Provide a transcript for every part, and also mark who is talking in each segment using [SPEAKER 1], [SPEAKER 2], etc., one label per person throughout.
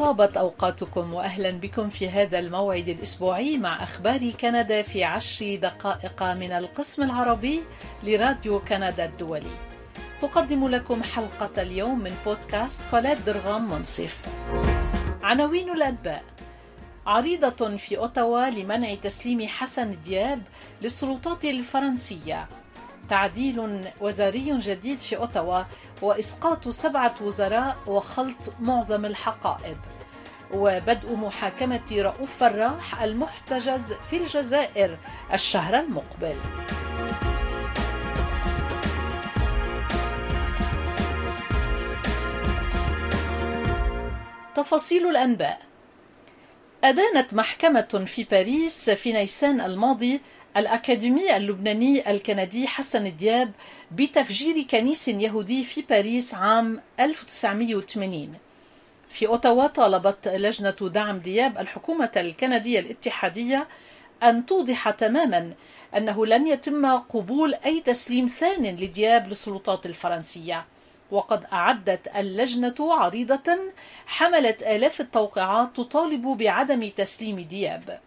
[SPEAKER 1] طابت أوقاتكم وأهلا بكم في هذا الموعد الأسبوعي مع أخبار كندا في عشر دقائق من القسم العربي لراديو كندا الدولي. تقدم لكم حلقة اليوم من بودكاست قلات درغام منصف. عناوين الأنباء عريضة في أوتاوا لمنع تسليم حسن دياب للسلطات الفرنسية. تعديل وزاري جديد في أوتاوا وإسقاط سبعة وزراء وخلط معظم الحقائب. وبدء محاكمة رؤوف فراح المحتجز في الجزائر الشهر المقبل. تفاصيل الأنباء. أدانت محكمة في باريس في نيسان الماضي الأكاديمي اللبناني الكندي حسن دياب بتفجير كنيس يهودي في باريس عام 1980 في أوتاوا طالبت لجنة دعم دياب الحكومة الكندية الاتحادية أن توضح تماما أنه لن يتم قبول أي تسليم ثان لدياب للسلطات الفرنسية. وقد أعدت اللجنة عريضة حملت آلاف التوقيعات تطالب بعدم تسليم دياب.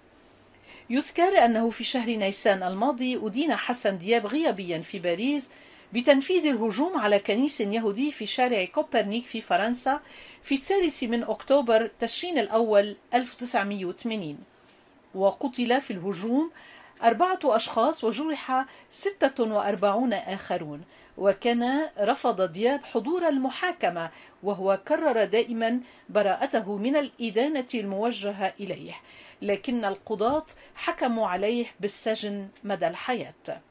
[SPEAKER 1] يذكر أنه في شهر نيسان الماضي أدين حسن دياب غيابيا في باريس بتنفيذ الهجوم على كنيس يهودي في شارع كوبرنيك في فرنسا في الثالث من أكتوبر تشرين الأول 1980 وقتل في الهجوم أربعة أشخاص وجرح 46 آخرون. وكان رفض دياب حضور المحاكمة وهو كرر دائما براءته من الإدانة الموجهة إليه. لكن القضاة حكموا عليه بالسجن مدى الحياة.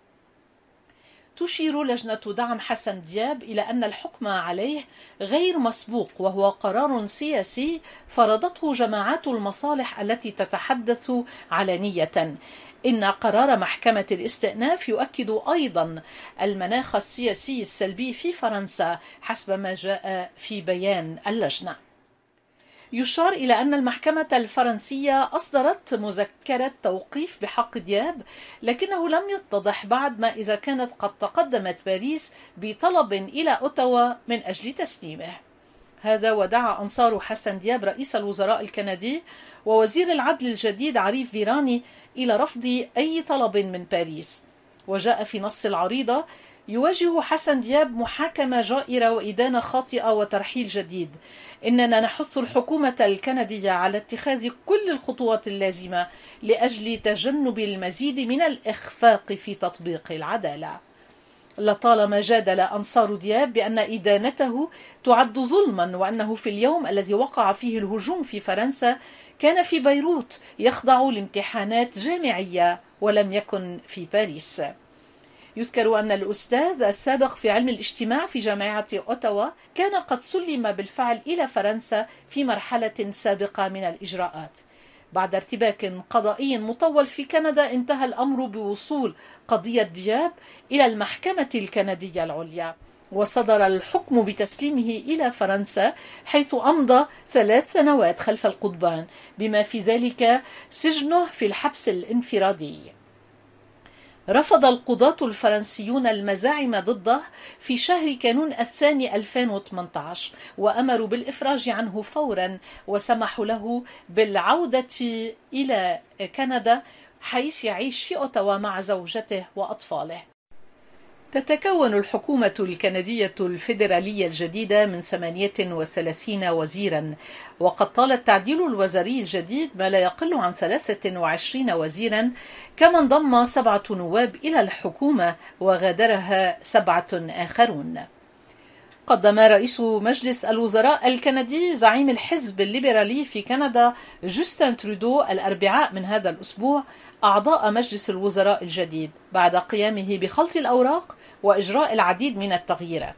[SPEAKER 1] تشير لجنة دعم حسن دياب إلى أن الحكم عليه غير مسبوق وهو قرار سياسي فرضته جماعات المصالح التي تتحدث علنية. إن قرار محكمة الاستئناف يؤكد أيضا المناخ السياسي السلبي في فرنسا حسب ما جاء في بيان اللجنة. يشار إلى أن المحكمة الفرنسية أصدرت مذكرة توقيف بحق دياب لكنه لم يتضح بعد ما إذا كانت قد تقدمت باريس بطلب إلى أوتاوا من أجل تسليمه. هذا ودعا أنصار حسن دياب رئيس الوزراء الكندي ووزير العدل الجديد عريف فيراني إلى رفض أي طلب من باريس. وجاء في نص العريضة يواجه حسن دياب محاكمة جائرة وإدانة خاطئة وترحيل جديد. إننا نحث الحكومة الكندية على اتخاذ كل الخطوات اللازمة لأجل تجنب المزيد من الإخفاق في تطبيق العدالة. لطالما جادل أنصار دياب بأن إدانته تعد ظلما وأنه في اليوم الذي وقع فيه الهجوم في فرنسا كان في بيروت يخضع لامتحانات جامعية ولم يكن في باريس. يذكر أن الأستاذ السابق في علم الاجتماع في جامعة أوتاوا كان قد سلم بالفعل إلى فرنسا في مرحلة سابقة من الإجراءات. بعد ارتباك قضائي مطول في كندا انتهى الأمر بوصول قضية دياب إلى المحكمة الكندية العليا. وصدر الحكم بتسليمه إلى فرنسا حيث أمضى ثلاث سنوات خلف القضبان بما في ذلك سجنه في الحبس الانفرادي. رفض القضاة الفرنسيون المزاعم ضده في شهر كانون الثاني 2018 وأمروا بالإفراج عنه فورا وسمحوا له بالعودة إلى كندا حيث يعيش في أوتاوا مع زوجته وأطفاله. تتكون الحكومة الكندية الفيدرالية الجديدة من 38 وزيرا. وقد طال التعديل الوزاري الجديد ما لا يقل عن 23 وزيرا كما انضم سبعة نواب إلى الحكومة وغادرها سبعة آخرون. قدم رئيس مجلس الوزراء الكندي زعيم الحزب الليبرالي في كندا جوستن ترودو الأربعاء من هذا الأسبوع أعضاء مجلس الوزراء الجديد بعد قيامه بخلط الأوراق وإجراء العديد من التغييرات.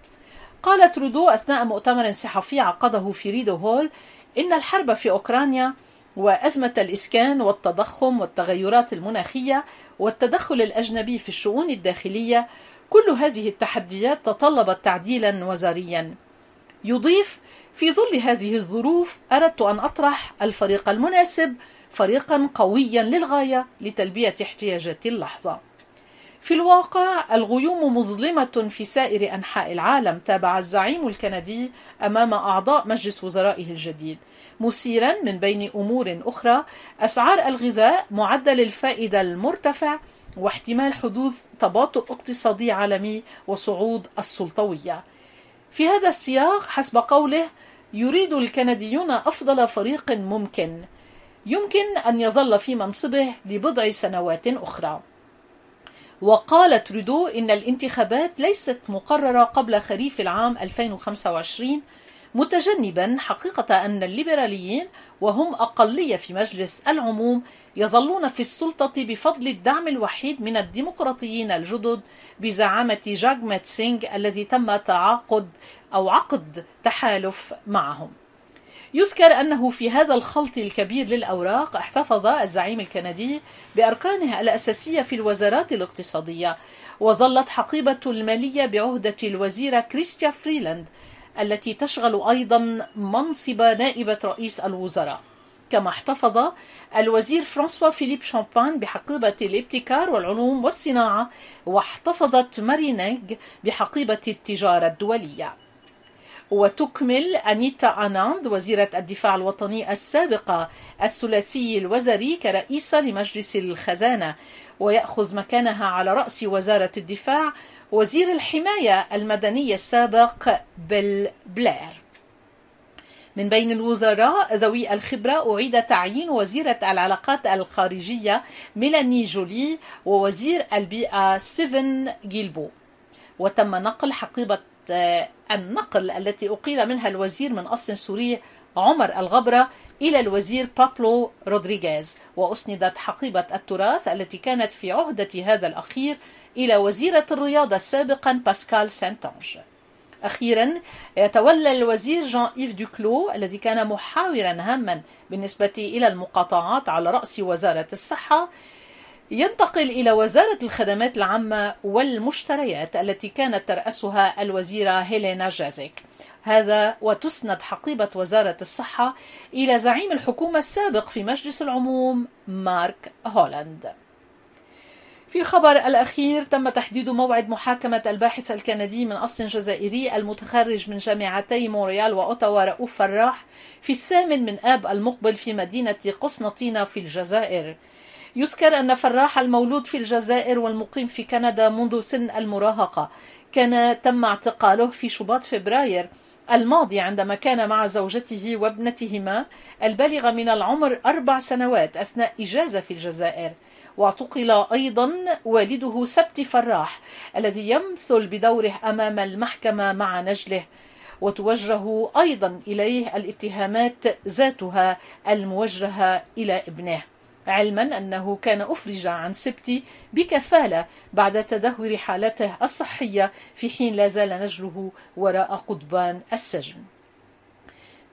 [SPEAKER 1] قال ترودو أثناء مؤتمر صحفي عقده في ريدو هول إن الحرب في أوكرانيا وأزمة الإسكان والتضخم والتغيرات المناخية والتدخل الأجنبي في الشؤون الداخلية كل هذه التحديات تطلبت تعديلا وزاريا. يضيف في ظل هذه الظروف أردت أن أطرح الفريق المناسب فريقا قويا للغاية لتلبية احتياجات اللحظة. في الواقع الغيوم مظلمة في سائر أنحاء العالم تابع الزعيم الكندي أمام أعضاء مجلس وزرائه الجديد. مثيرا من بين أمور أخرى أسعار الغذاء معدل الفائدة المرتفع واحتمال حدوث تباطؤ اقتصادي عالمي وصعود السلطوية. في هذا السياق حسب قوله يريد الكنديون أفضل فريق ممكن. يمكن أن يظل في منصبه لبضع سنوات أخرى. وقال ترودو إن الانتخابات ليست مقررة قبل خريف العام 2025 متجنبا حقيقة أن الليبراليين وهم أقلية في مجلس العموم يظلون في السلطة بفضل الدعم الوحيد من الديمقراطيين الجدد بزعامة جاغمت سينغ الذي تم تعاقد أو عقد تحالف معهم. يذكر أنه في هذا الخلط الكبير للأوراق احتفظ الزعيم الكندي بأركانه الأساسية في الوزارات الاقتصادية وظلت حقيبة المالية بعهدة الوزيرة كريستيا فريلاند التي تشغل أيضا منصب نائبة رئيس الوزراء. كما احتفظ الوزير فرانسوا فيليب شامبان بحقيبة الابتكار والعلوم والصناعة واحتفظت مارينيغ بحقيبة التجارة الدولية. وتكمل أنيتا أناند وزيرة الدفاع الوطني السابقة الثلاثي الوزري كرئيسة لمجلس الخزانة ويأخذ مكانها على رأس وزارة الدفاع وزير الحماية المدنية السابق بيل بلير. من بين الوزراء ذوي الخبرة أعيد تعيين وزيرة العلاقات الخارجية ميلاني جولي ووزير البيئة ستيفن جيلبو. وتم نقل حقيبة آه، النقل التي أقيل منها الوزير من أصل سوري عمر الغبرة إلى الوزير بابلو رودريغيز وأسندت حقيبة التراث التي كانت في عهدة هذا الأخير إلى وزيرة الرياضة سابقا باسكال سانتونج أخيرا يتولى الوزير جان إيف دوكلو الذي كان محاورا هاما بالنسبة إلى المقاطعات على رأس وزارة الصحة ينتقل إلى وزارة الخدمات العامة والمشتريات التي كانت ترأسها الوزيرة هيلينا جازيك. هذا وتسند حقيبة وزارة الصحة إلى زعيم الحكومة السابق في مجلس العموم مارك هولاند. في الخبر الأخير تم تحديد موعد محاكمة الباحث الكندي من أصل جزائري المتخرج من جامعتي مونريال وأوتاوا رؤوف فراح في الثامن من آب المقبل في مدينة قسنطينة في الجزائر. يذكر أن فراح المولود في الجزائر والمقيم في كندا منذ سن المراهقة. كان تم اعتقاله في شباط فبراير الماضي عندما كان مع زوجته وابنتهما البالغة من العمر أربع سنوات أثناء إجازة في الجزائر. واعتقل أيضا والده سبت فراح الذي يمثل بدوره أمام المحكمة مع نجله. وتوجه أيضا إليه الاتهامات ذاتها الموجهة إلى ابنه. علما أنه كان أفرج عن سبتي بكفالة بعد تدهور حالته الصحية في حين لا زال نجله وراء قضبان السجن.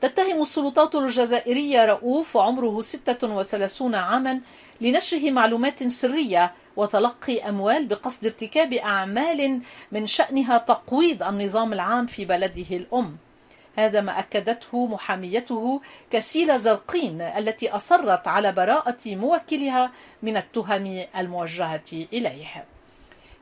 [SPEAKER 1] تتهم السلطات الجزائرية رؤوف وعمره 36 عاما لنشره معلومات سرية وتلقي أموال بقصد ارتكاب أعمال من شأنها تقويض النظام العام في بلده الأم. هذا ما أكدته محاميته كسيلة زرقين التي أصرت على براءة موكلها من التهم الموجهة إليه.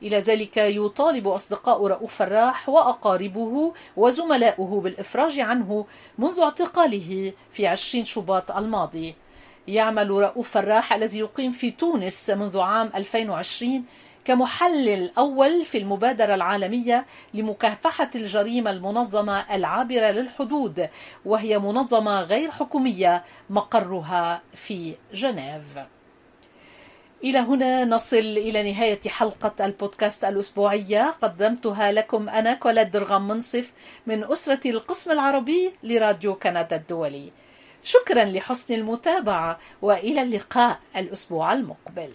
[SPEAKER 1] إلى ذلك يطالب أصدقاء رؤوف فراح وأقاربه وزملاؤه بالإفراج عنه منذ اعتقاله في عشرين شباط الماضي. يعمل رؤوف فراح الذي يقيم في تونس منذ عام 2020 كمحلل أول في المبادرة العالمية لمكافحة الجريمة المنظمة العابرة للحدود وهي منظمة غير حكومية مقرها في جنيف. إلى هنا نصل إلى نهاية حلقة البودكاست الأسبوعية. قدمتها لكم أنا كولاد درغام منصف من أسرة القسم العربي لراديو كندا الدولي. شكرا لحسن المتابعة وإلى اللقاء الأسبوع المقبل.